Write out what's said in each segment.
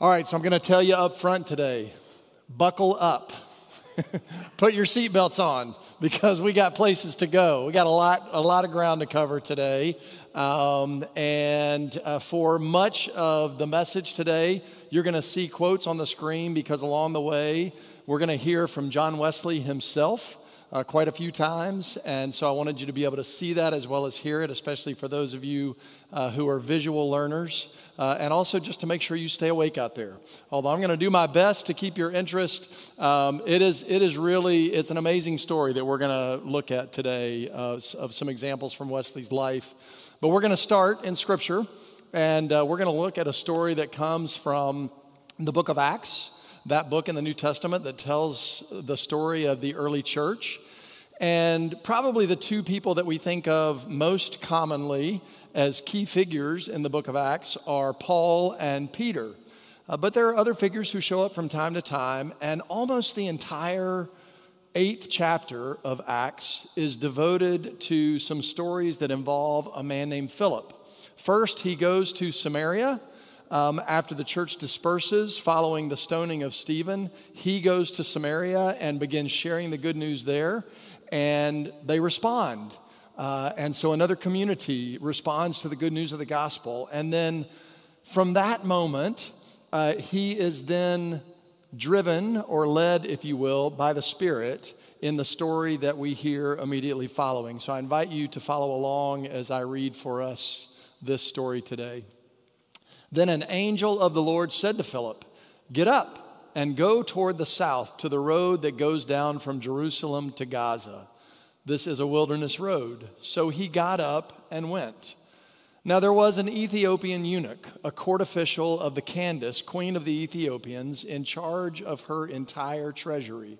All right, so I'm going to tell you up front today buckle up. Put your seatbelts on because we got places to go. We got a lot, a lot of ground to cover today. Um, and uh, for much of the message today, you're going to see quotes on the screen because along the way, we're going to hear from John Wesley himself uh, quite a few times. And so I wanted you to be able to see that as well as hear it, especially for those of you uh, who are visual learners. Uh, and also just to make sure you stay awake out there. Although I'm going to do my best to keep your interest, um, it, is, it is really, it's an amazing story that we're going to look at today uh, of some examples from Wesley's life. But we're going to start in Scripture, and uh, we're going to look at a story that comes from the book of Acts that book in the New Testament that tells the story of the early church. And probably the two people that we think of most commonly as key figures in the book of Acts are Paul and Peter. Uh, but there are other figures who show up from time to time, and almost the entire eighth chapter of Acts is devoted to some stories that involve a man named Philip. First, he goes to Samaria um, after the church disperses following the stoning of Stephen, he goes to Samaria and begins sharing the good news there, and they respond. Uh, and so another community responds to the good news of the gospel. And then from that moment, uh, he is then driven or led, if you will, by the Spirit in the story that we hear immediately following. So I invite you to follow along as I read for us this story today. Then an angel of the Lord said to Philip, Get up and go toward the south to the road that goes down from Jerusalem to Gaza. This is a wilderness road. So he got up and went. Now there was an Ethiopian eunuch, a court official of the Candace, queen of the Ethiopians, in charge of her entire treasury.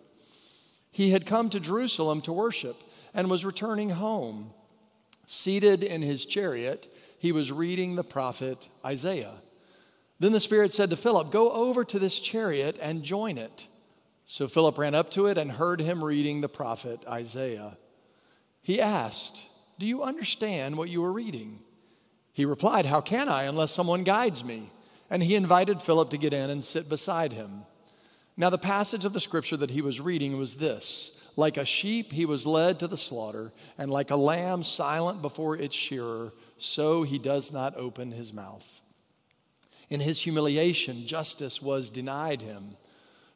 He had come to Jerusalem to worship and was returning home. Seated in his chariot, he was reading the prophet Isaiah. Then the Spirit said to Philip, Go over to this chariot and join it. So Philip ran up to it and heard him reading the prophet Isaiah. He asked, Do you understand what you are reading? He replied, How can I unless someone guides me? And he invited Philip to get in and sit beside him. Now, the passage of the scripture that he was reading was this Like a sheep, he was led to the slaughter, and like a lamb silent before its shearer so he does not open his mouth. In his humiliation, justice was denied him.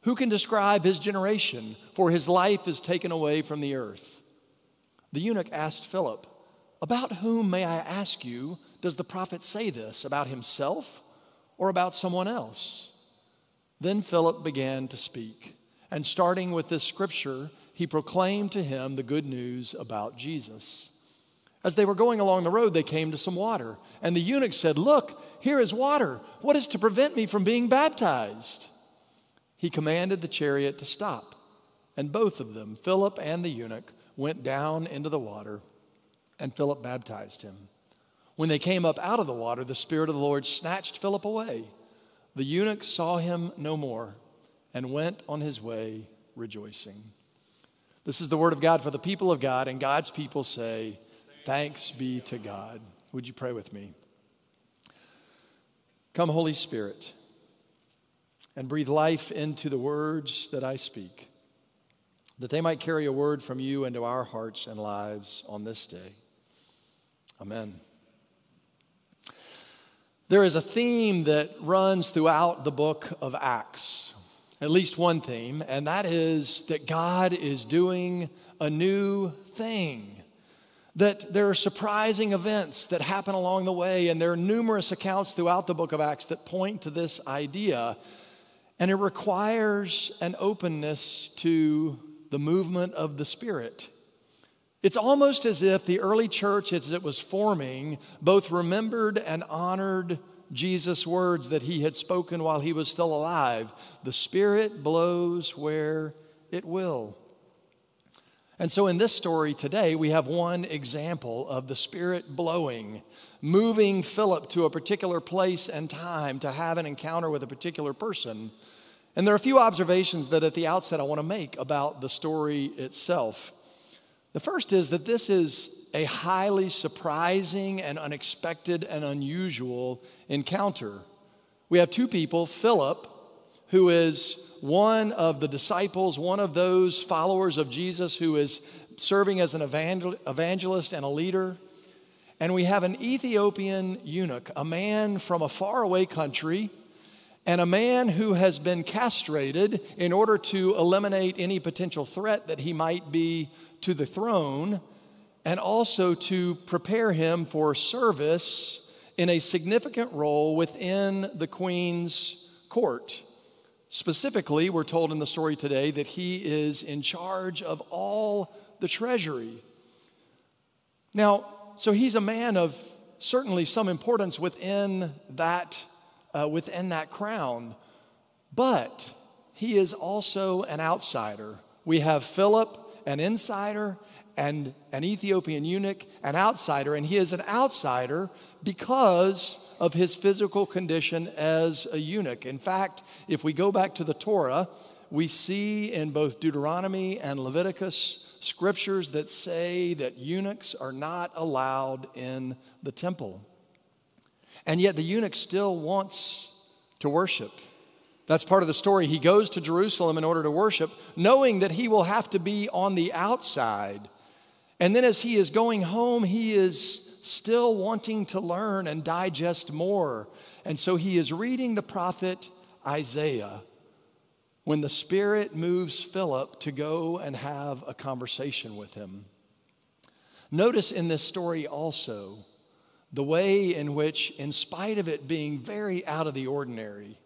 Who can describe his generation? For his life is taken away from the earth. The eunuch asked Philip, About whom, may I ask you, does the prophet say this? About himself or about someone else? Then Philip began to speak, and starting with this scripture, he proclaimed to him the good news about Jesus. As they were going along the road, they came to some water. And the eunuch said, Look, here is water. What is to prevent me from being baptized? He commanded the chariot to stop. And both of them, Philip and the eunuch, went down into the water, and Philip baptized him. When they came up out of the water, the Spirit of the Lord snatched Philip away. The eunuch saw him no more and went on his way rejoicing. This is the word of God for the people of God, and God's people say, Thanks be to God. Would you pray with me? Come, Holy Spirit, and breathe life into the words that I speak, that they might carry a word from you into our hearts and lives on this day. Amen. There is a theme that runs throughout the book of Acts, at least one theme, and that is that God is doing a new thing that there are surprising events that happen along the way, and there are numerous accounts throughout the book of Acts that point to this idea. And it requires an openness to the movement of the Spirit. It's almost as if the early church, as it was forming, both remembered and honored Jesus' words that he had spoken while he was still alive The Spirit blows where it will. And so, in this story today, we have one example of the Spirit blowing, moving Philip to a particular place and time to have an encounter with a particular person. And there are a few observations that at the outset I want to make about the story itself. The first is that this is a highly surprising and unexpected and unusual encounter. We have two people, Philip, who is one of the disciples, one of those followers of Jesus who is serving as an evangelist and a leader. And we have an Ethiopian eunuch, a man from a faraway country, and a man who has been castrated in order to eliminate any potential threat that he might be to the throne, and also to prepare him for service in a significant role within the queen's court. Specifically, we're told in the story today that he is in charge of all the treasury. Now, so he's a man of certainly some importance within that, uh, within that crown, but he is also an outsider. We have Philip, an insider, and an Ethiopian eunuch, an outsider, and he is an outsider because of his physical condition as a eunuch. In fact, if we go back to the Torah, we see in both Deuteronomy and Leviticus scriptures that say that eunuchs are not allowed in the temple. And yet the eunuch still wants to worship. That's part of the story. He goes to Jerusalem in order to worship, knowing that he will have to be on the outside. And then as he is going home, he is still wanting to learn and digest more. And so he is reading the prophet Isaiah when the Spirit moves Philip to go and have a conversation with him. Notice in this story also the way in which, in spite of it being very out of the ordinary,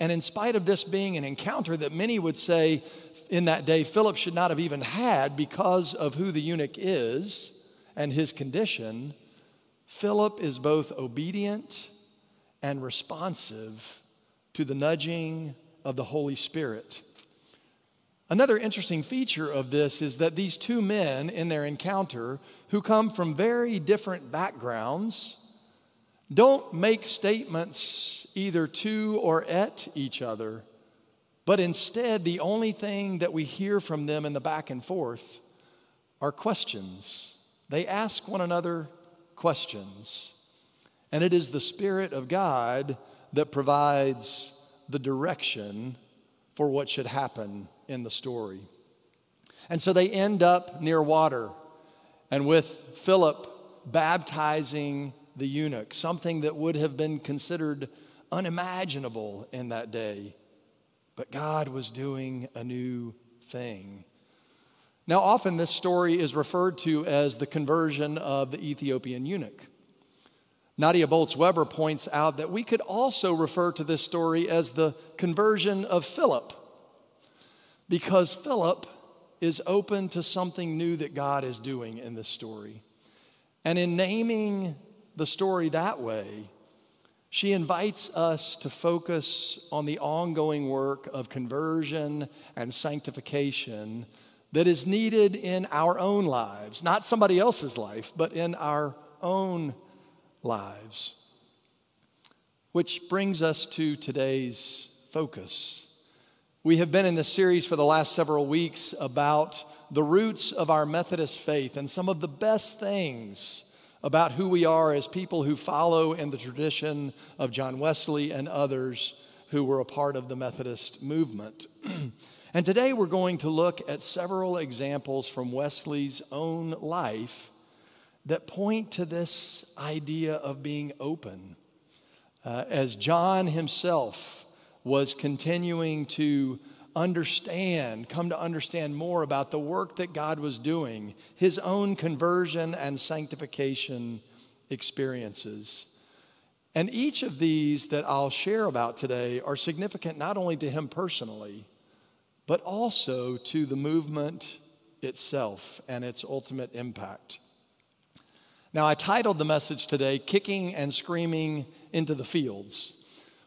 and in spite of this being an encounter that many would say in that day Philip should not have even had because of who the eunuch is and his condition, Philip is both obedient and responsive to the nudging of the Holy Spirit. Another interesting feature of this is that these two men in their encounter, who come from very different backgrounds, don't make statements either to or at each other, but instead, the only thing that we hear from them in the back and forth are questions. They ask one another questions. And it is the Spirit of God that provides the direction for what should happen in the story. And so they end up near water, and with Philip baptizing the eunuch, something that would have been considered unimaginable in that day. But God was doing a new thing. Now, often this story is referred to as the conversion of the Ethiopian eunuch. Nadia Bolz Weber points out that we could also refer to this story as the conversion of Philip, because Philip is open to something new that God is doing in this story. And in naming the story that way, she invites us to focus on the ongoing work of conversion and sanctification that is needed in our own lives, not somebody else's life, but in our own lives. Which brings us to today's focus. We have been in this series for the last several weeks about the roots of our Methodist faith and some of the best things about who we are as people who follow in the tradition of John Wesley and others who were a part of the Methodist movement. and today we're going to look at several examples from Wesley's own life that point to this idea of being open. Uh, as John himself was continuing to understand, come to understand more about the work that God was doing, his own conversion and sanctification experiences. And each of these that I'll share about today are significant not only to him personally, but also to the movement itself and its ultimate impact. Now, I titled the message today, Kicking and Screaming into the Fields,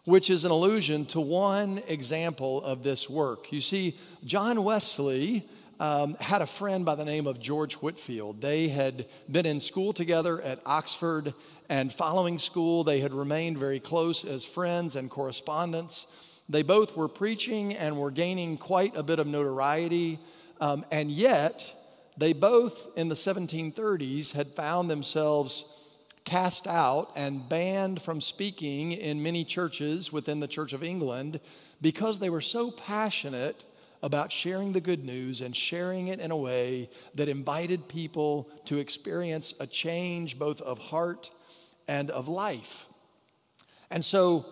which is an allusion to one example of this work. You see, John Wesley um, had a friend by the name of George Whitefield. They had been in school together at Oxford, and following school, they had remained very close as friends and correspondents. They both were preaching and were gaining quite a bit of notoriety, um, and yet, they both in the 1730s had found themselves cast out and banned from speaking in many churches within the Church of England because they were so passionate about sharing the good news and sharing it in a way that invited people to experience a change both of heart and of life. And so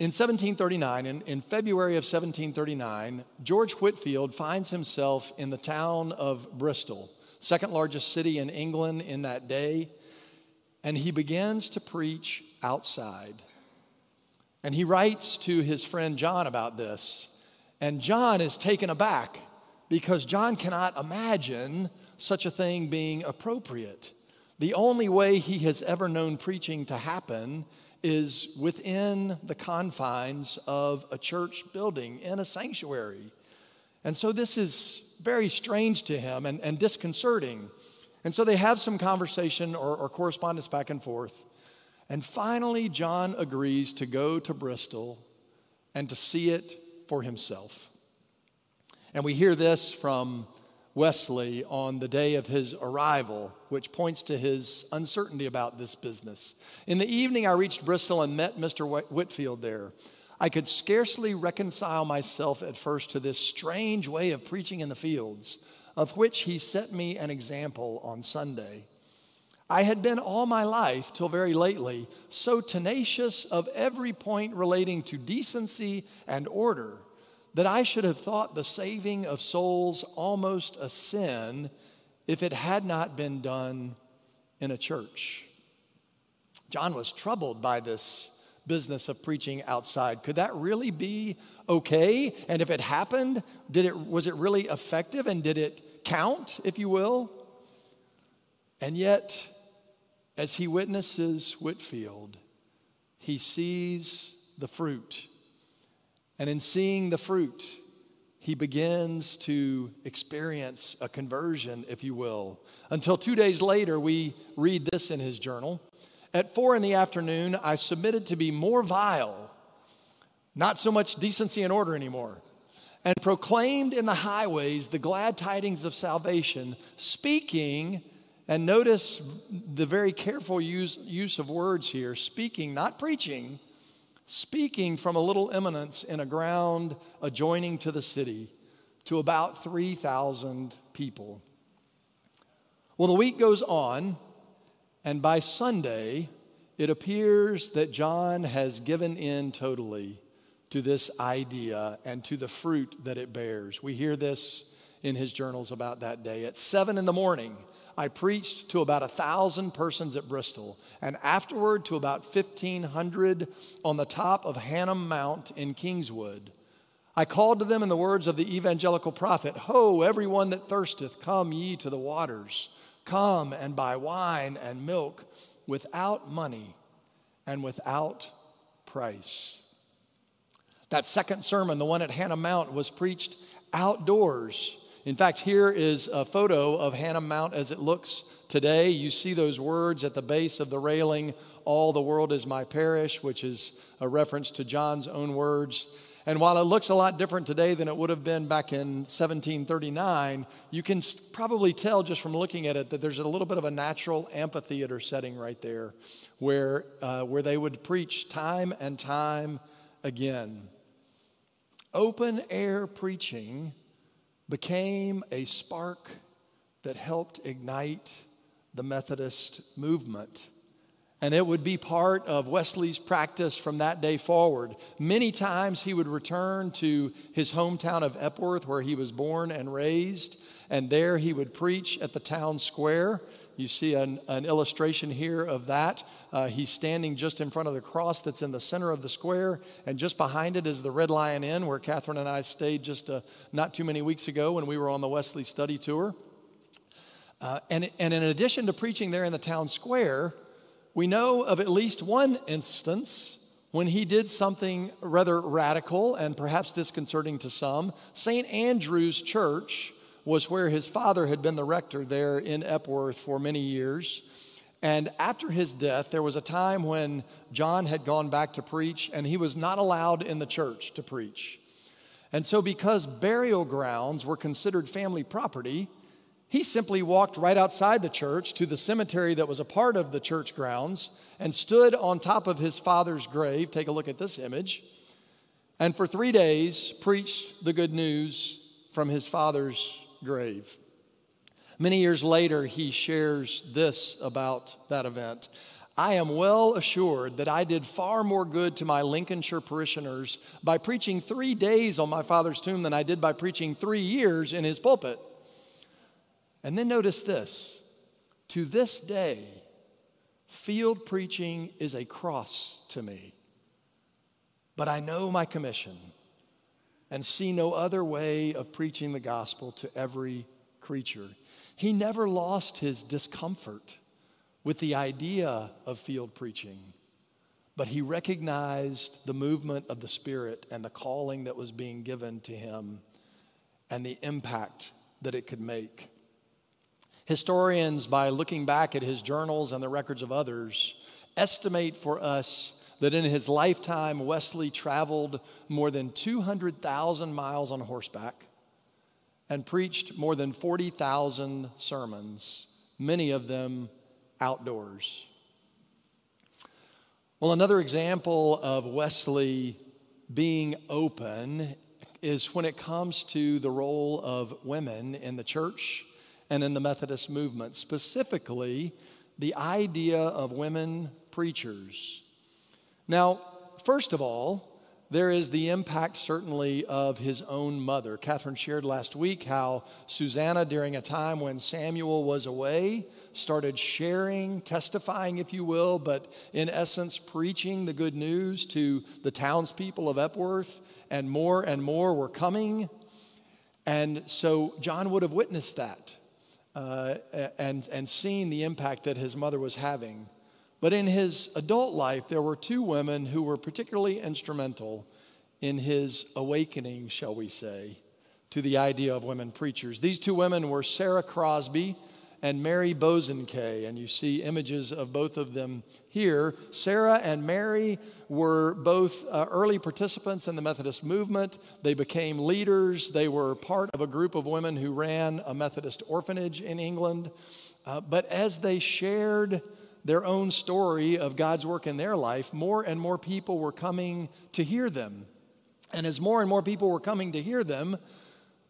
in 1739, in, in February of 1739, George Whitefield finds himself in the town of Bristol, second largest city in England in that day, and he begins to preach outside. And he writes to his friend John about this. And John is taken aback because John cannot imagine such a thing being appropriate. The only way he has ever known preaching to happen is within the confines of a church building in a sanctuary. And so this is very strange to him and, and disconcerting. And so they have some conversation or, or correspondence back and forth. And finally, John agrees to go to Bristol and to see it for himself. And we hear this from Wesley on the day of his arrival, which points to his uncertainty about this business. In the evening, I reached Bristol and met Mr. Whitefield there. I could scarcely reconcile myself at first to this strange way of preaching in the fields, of which he set me an example on Sunday. I had been all my life, till very lately, so tenacious of every point relating to decency and order that I should have thought the saving of souls almost a sin if it had not been done in a church. John was troubled by this business of preaching outside. Could that really be okay? And if it happened, did it was it really effective and did it count, if you will? And yet as he witnesses Whitefield, he sees the fruit. And in seeing the fruit, he begins to experience a conversion, if you will. Until two days later, we read this in his journal. At four in the afternoon, I submitted to be more vile, not so much decency and order anymore, and proclaimed in the highways the glad tidings of salvation, speaking and notice the very careful use, use of words here speaking, not preaching, speaking from a little eminence in a ground adjoining to the city to about 3,000 people. Well, the week goes on, and by Sunday, it appears that John has given in totally to this idea and to the fruit that it bears. We hear this in his journals about that day. At seven in the morning, I preached to about a thousand persons at Bristol, and afterward to about 1,500 on the top of Hanham Mount in Kingswood. I called to them in the words of the evangelical prophet Ho, everyone that thirsteth, come ye to the waters. Come and buy wine and milk without money and without price. That second sermon, the one at Hanham Mount, was preached outdoors in fact, here is a photo of Hanham Mount as it looks today. You see those words at the base of the railing, All the world is my parish, which is a reference to John's own words. And while it looks a lot different today than it would have been back in 1739, you can probably tell just from looking at it that there's a little bit of a natural amphitheater setting right there where, uh, where they would preach time and time again. Open air preaching became a spark that helped ignite the Methodist movement. And it would be part of Wesley's practice from that day forward. Many times he would return to his hometown of Epworth, where he was born and raised, and there he would preach at the town square. You see an, an illustration here of that. Uh, he's standing just in front of the cross that's in the center of the square, and just behind it is the Red Lion Inn, where Catherine and I stayed just uh, not too many weeks ago when we were on the Wesley study tour. Uh, and, and in addition to preaching there in the town square, we know of at least one instance when he did something rather radical and perhaps disconcerting to some. St. Andrew's Church was where his father had been the rector there in Epworth for many years. And after his death, there was a time when John had gone back to preach, and he was not allowed in the church to preach. And so, because burial grounds were considered family property, he simply walked right outside the church to the cemetery that was a part of the church grounds and stood on top of his father's grave. Take a look at this image. And for three days, preached the good news from his father's grave. Many years later, he shares this about that event. I am well assured that I did far more good to my Lincolnshire parishioners by preaching three days on my father's tomb than I did by preaching three years in his pulpit. And then notice this to this day, field preaching is a cross to me. But I know my commission and see no other way of preaching the gospel to every creature. He never lost his discomfort with the idea of field preaching, but he recognized the movement of the Spirit and the calling that was being given to him and the impact that it could make. Historians, by looking back at his journals and the records of others, estimate for us that in his lifetime, Wesley traveled more than 200,000 miles on horseback and preached more than 40,000 sermons, many of them outdoors. Well, another example of Wesley being open is when it comes to the role of women in the church and in the Methodist movement, specifically the idea of women preachers. Now, first of all, there is the impact certainly of his own mother. Catherine shared last week how Susanna, during a time when Samuel was away, started sharing, testifying, if you will, but in essence, preaching the good news to the townspeople of Epworth, and more and more were coming. And so John would have witnessed that uh, and, and seen the impact that his mother was having. But in his adult life, there were two women who were particularly instrumental in his awakening, shall we say, to the idea of women preachers. These two women were Sarah Crosby and Mary Bosanquet, and you see images of both of them here. Sarah and Mary were both uh, early participants in the Methodist movement. They became leaders. They were part of a group of women who ran a Methodist orphanage in England. Uh, but as they shared their own story of God's work in their life, more and more people were coming to hear them. And as more and more people were coming to hear them,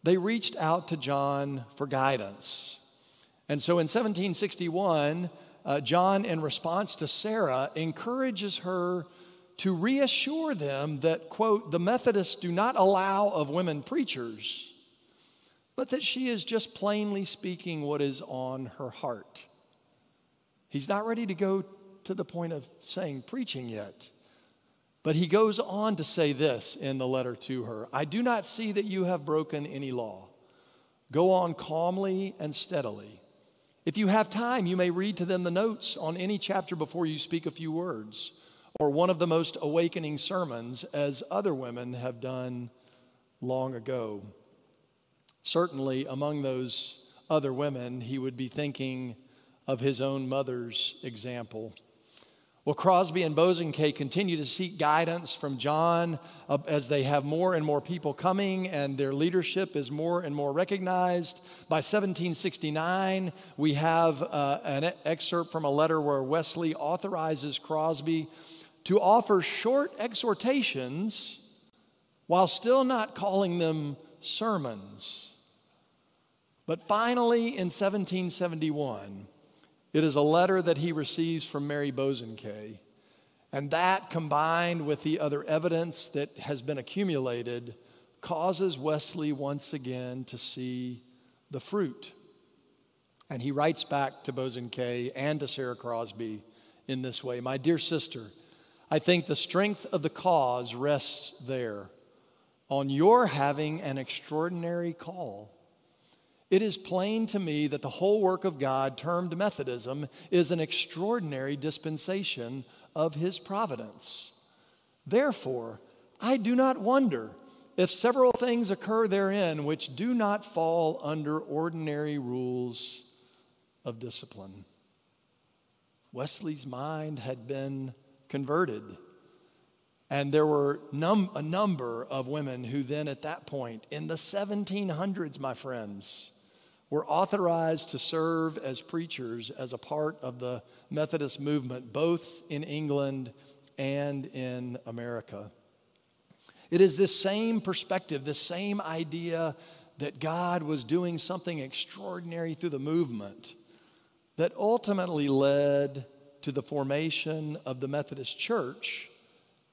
they reached out to John for guidance. And so in 1761, uh, John, in response to Sarah, encourages her to reassure them that, quote, the Methodists do not allow of women preachers, but that she is just plainly speaking what is on her heart. He's not ready to go to the point of saying preaching yet. But he goes on to say this in the letter to her I do not see that you have broken any law. Go on calmly and steadily. If you have time, you may read to them the notes on any chapter before you speak a few words, or one of the most awakening sermons, as other women have done long ago. Certainly, among those other women, he would be thinking of his own mother's example. Well, Crosby and Bosanquet continue to seek guidance from John uh, as they have more and more people coming and their leadership is more and more recognized. By 1769, we have uh, an excerpt from a letter where Wesley authorizes Crosby to offer short exhortations while still not calling them sermons. But finally, in 1771, it is a letter that he receives from Mary Bosanquet. And that, combined with the other evidence that has been accumulated, causes Wesley once again to see the fruit. And he writes back to Bosanquet and to Sarah Crosby in this way My dear sister, I think the strength of the cause rests there on your having an extraordinary call. It is plain to me that the whole work of God, termed Methodism, is an extraordinary dispensation of His providence. Therefore, I do not wonder if several things occur therein which do not fall under ordinary rules of discipline. Wesley's mind had been converted. And there were num- a number of women who then, at that point, in the 1700s, my friends, were authorized to serve as preachers as a part of the Methodist movement, both in England and in America. It is this same perspective, this same idea that God was doing something extraordinary through the movement that ultimately led to the formation of the Methodist Church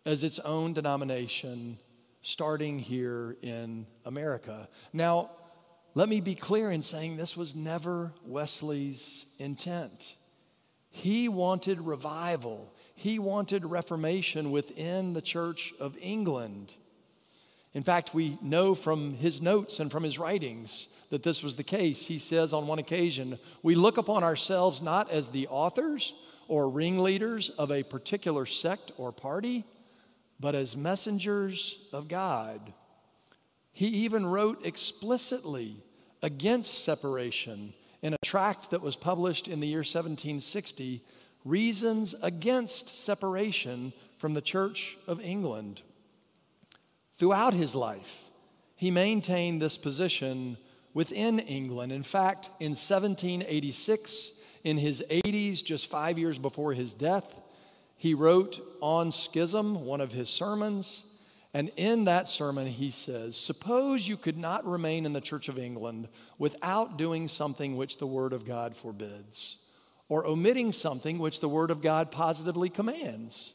as its own denomination starting here in America. Now, let me be clear in saying this was never Wesley's intent. He wanted revival, he wanted reformation within the Church of England. In fact, we know from his notes and from his writings that this was the case. He says on one occasion, We look upon ourselves not as the authors or ringleaders of a particular sect or party, but as messengers of God. He even wrote explicitly against separation in a tract that was published in the year 1760 Reasons Against Separation from the Church of England. Throughout his life, he maintained this position within England. In fact, in 1786, in his 80s, just five years before his death, he wrote on schism, one of his sermons, and in that sermon, he says, Suppose you could not remain in the Church of England without doing something which the Word of God forbids, or omitting something which the Word of God positively commands.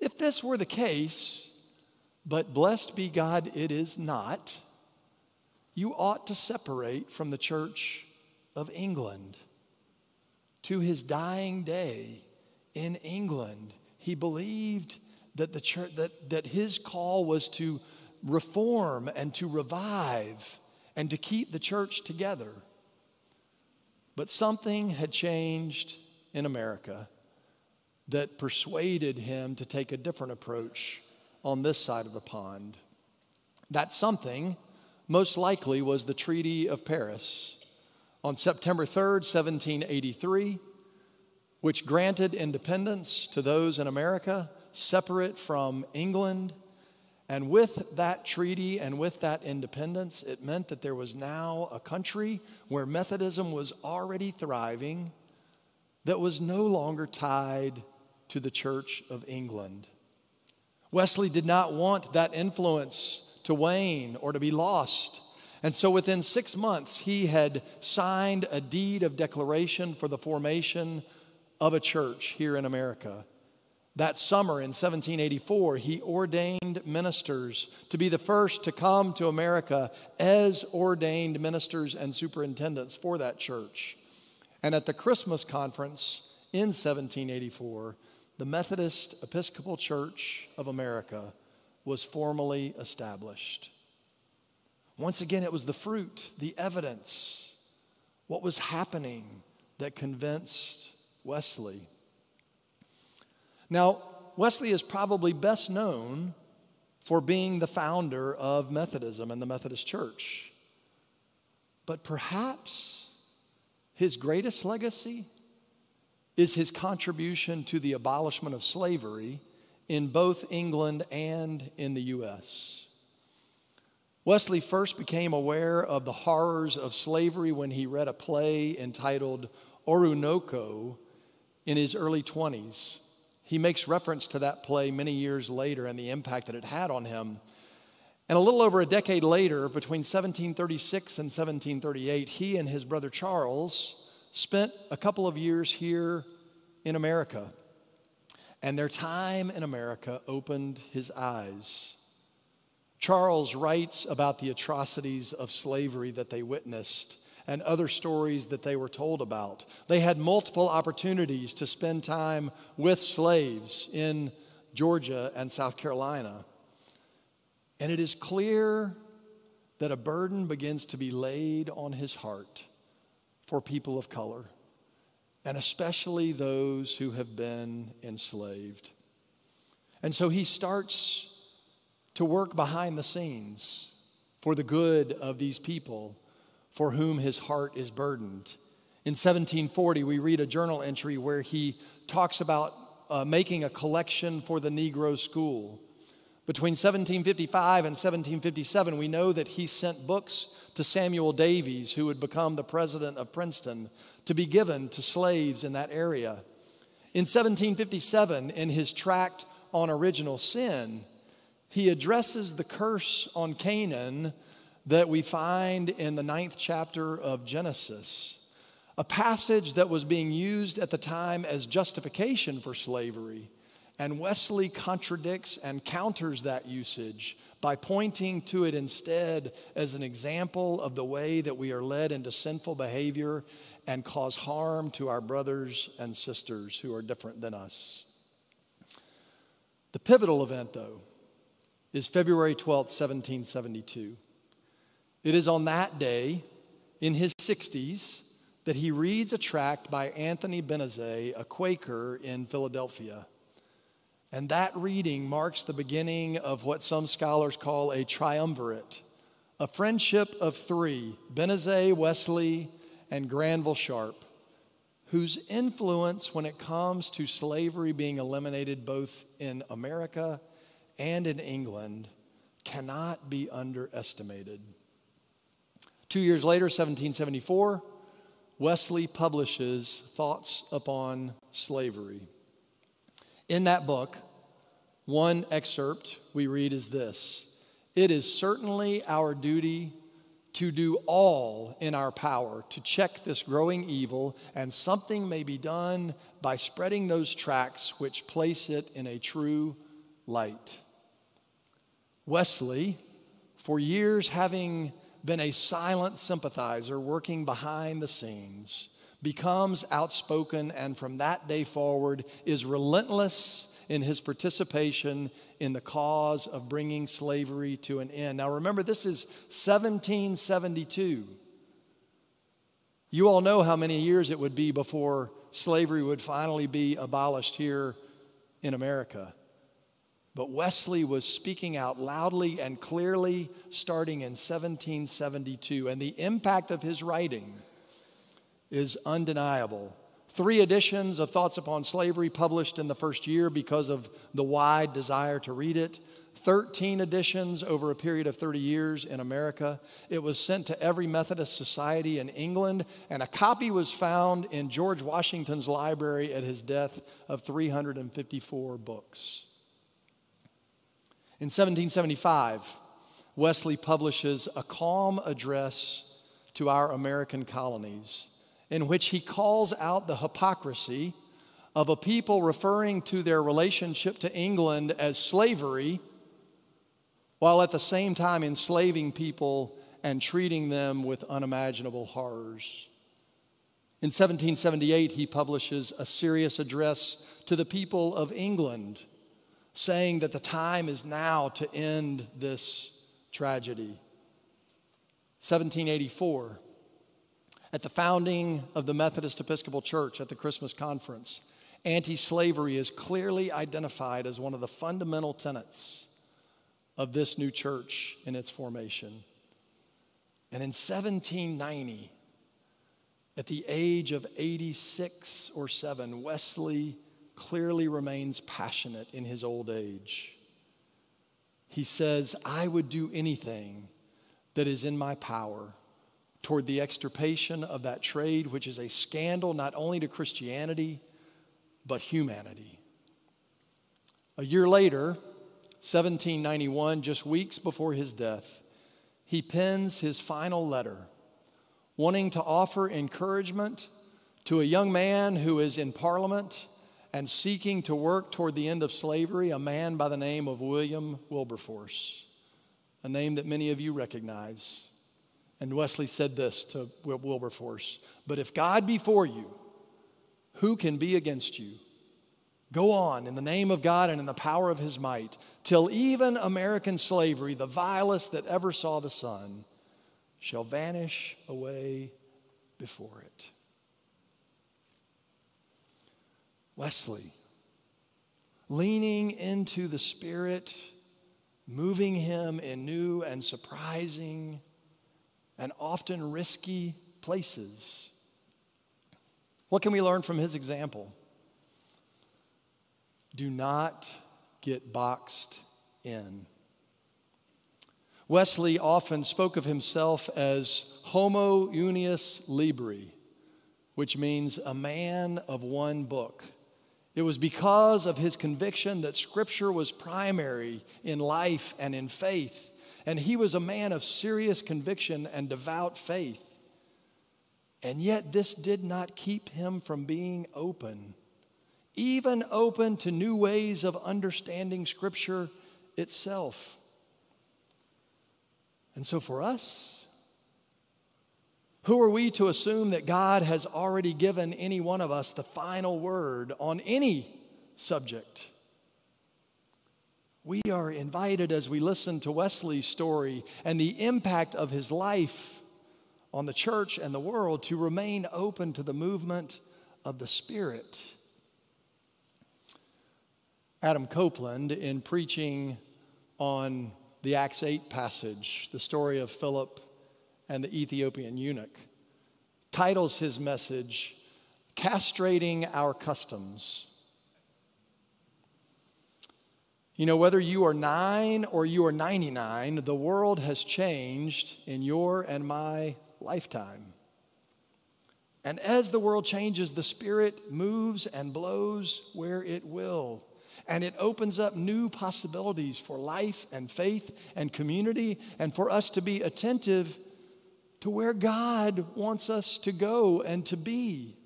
If this were the case, but blessed be God, it is not, you ought to separate from the Church of England. To his dying day in England, he believed that, the church, that, that his call was to reform and to revive and to keep the church together. But something had changed in America that persuaded him to take a different approach on this side of the pond. That something, most likely, was the Treaty of Paris on September 3rd, 1783, which granted independence to those in America separate from England. And with that treaty and with that independence, it meant that there was now a country where Methodism was already thriving that was no longer tied to the Church of England. Wesley did not want that influence to wane or to be lost. And so within six months, he had signed a deed of declaration for the formation of a church here in America. That summer in 1784, he ordained ministers to be the first to come to America as ordained ministers and superintendents for that church. And at the Christmas conference in 1784, the Methodist Episcopal Church of America was formally established. Once again, it was the fruit, the evidence, what was happening that convinced Wesley. Now, Wesley is probably best known for being the founder of Methodism and the Methodist Church. But perhaps his greatest legacy is his contribution to the abolishment of slavery in both England and in the U.S. Wesley first became aware of the horrors of slavery when he read a play entitled Oroonoko in his early 20s. He makes reference to that play many years later and the impact that it had on him. And a little over a decade later, between 1736 and 1738, he and his brother Charles spent a couple of years here in America. And their time in America opened his eyes. Charles writes about the atrocities of slavery that they witnessed and other stories that they were told about. They had multiple opportunities to spend time with slaves in Georgia and South Carolina. And it is clear that a burden begins to be laid on his heart for people of color, and especially those who have been enslaved. And so he starts to work behind the scenes for the good of these people for whom his heart is burdened. In 1740, we read a journal entry where he talks about uh, making a collection for the Negro school. Between 1755 and 1757, we know that he sent books to Samuel Davies, who would become the president of Princeton, to be given to slaves in that area. In 1757, in his tract on original sin, he addresses the curse on Canaan that we find in the ninth chapter of Genesis, a passage that was being used at the time as justification for slavery. And Wesley contradicts and counters that usage by pointing to it instead as an example of the way that we are led into sinful behavior and cause harm to our brothers and sisters who are different than us. The pivotal event, though, is February 12, 1772. It is on that day, in his 60s, that he reads a tract by Anthony Benezet, a Quaker in Philadelphia. And that reading marks the beginning of what some scholars call a triumvirate, a friendship of three Benezet, Wesley, and Granville Sharp, whose influence when it comes to slavery being eliminated both in America and in England cannot be underestimated. Two years later, 1774, Wesley publishes Thoughts Upon Slavery. In that book, one excerpt we read is this It is certainly our duty to do all in our power to check this growing evil, and something may be done by spreading those tracts which place it in a true light. Wesley, for years having been a silent sympathizer working behind the scenes, becomes outspoken and from that day forward is relentless in his participation in the cause of bringing slavery to an end. Now remember, this is 1772. You all know how many years it would be before slavery would finally be abolished here in America. But Wesley was speaking out loudly and clearly starting in 1772, and the impact of his writing is undeniable. Three editions of Thoughts Upon Slavery published in the first year because of the wide desire to read it. 13 editions over a period of 30 years in America. It was sent to every Methodist society in England, and a copy was found in George Washington's library at his death of 354 books. In 1775, Wesley publishes a calm address to our American colonies in which he calls out the hypocrisy of a people referring to their relationship to England as slavery, while at the same time enslaving people and treating them with unimaginable horrors. In 1778, he publishes a serious address to the people of England saying that the time is now to end this tragedy. 1784, at the founding of the Methodist Episcopal Church at the Christmas conference, anti slavery is clearly identified as one of the fundamental tenets of this new church in its formation. And in 1790, at the age of 86 or 7, Wesley clearly remains passionate in his old age. He says, I would do anything that is in my power toward the extirpation of that trade, which is a scandal not only to Christianity, but humanity. A year later, 1791, just weeks before his death, he pens his final letter, wanting to offer encouragement to a young man who is in Parliament and seeking to work toward the end of slavery, a man by the name of William Wilberforce, a name that many of you recognize. And Wesley said this to Wilberforce But if God be for you, who can be against you? Go on in the name of God and in the power of his might, till even American slavery, the vilest that ever saw the sun, shall vanish away before it. Wesley, leaning into the Spirit, moving him in new and surprising and often risky places. What can we learn from his example? Do not get boxed in. Wesley often spoke of himself as Homo Unius Libri, which means a man of one book. It was because of his conviction that Scripture was primary in life and in faith, and he was a man of serious conviction and devout faith. And yet, this did not keep him from being open, even open to new ways of understanding Scripture itself. And so, for us, who are we to assume that God has already given any one of us the final word on any subject? We are invited as we listen to Wesley's story and the impact of his life on the church and the world to remain open to the movement of the Spirit. Adam Copeland, in preaching on the Acts 8 passage, the story of Philip and the Ethiopian eunuch, titles his message, Castrating Our Customs. You know, whether you are nine or you are 99, the world has changed in your and my lifetime. And as the world changes, the Spirit moves and blows where it will. And it opens up new possibilities for life and faith and community, and for us to be attentive to where God wants us to go and to be.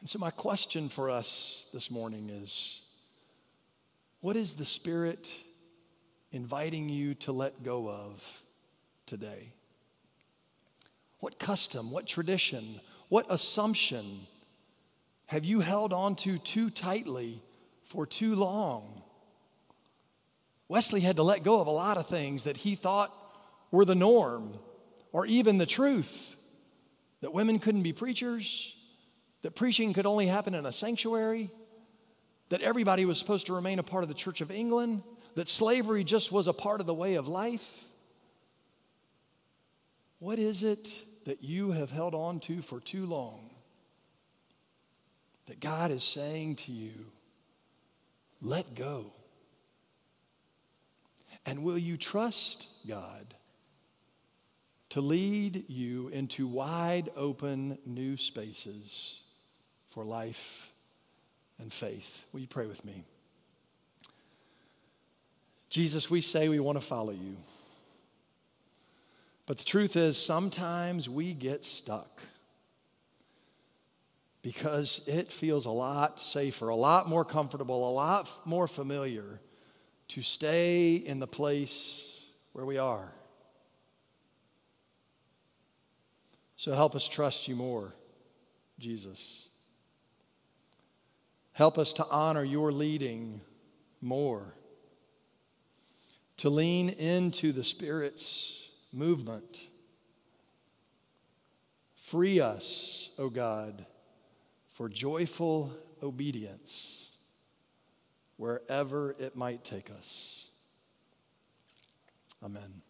And so, my question for us this morning is what is the Spirit inviting you to let go of? today? What custom, what tradition, what assumption have you held on to too tightly for too long? Wesley had to let go of a lot of things that he thought were the norm or even the truth that women couldn't be preachers, that preaching could only happen in a sanctuary, that everybody was supposed to remain a part of the Church of England, that slavery just was a part of the way of life. What is it that you have held on to for too long that God is saying to you, let go? And will you trust God to lead you into wide open new spaces for life and faith? Will you pray with me? Jesus, we say we want to follow you. But the truth is, sometimes we get stuck because it feels a lot safer, a lot more comfortable, a lot more familiar to stay in the place where we are. So help us trust you more, Jesus. Help us to honor your leading more, to lean into the Spirit's movement. Free us, O God, for joyful obedience wherever it might take us. Amen.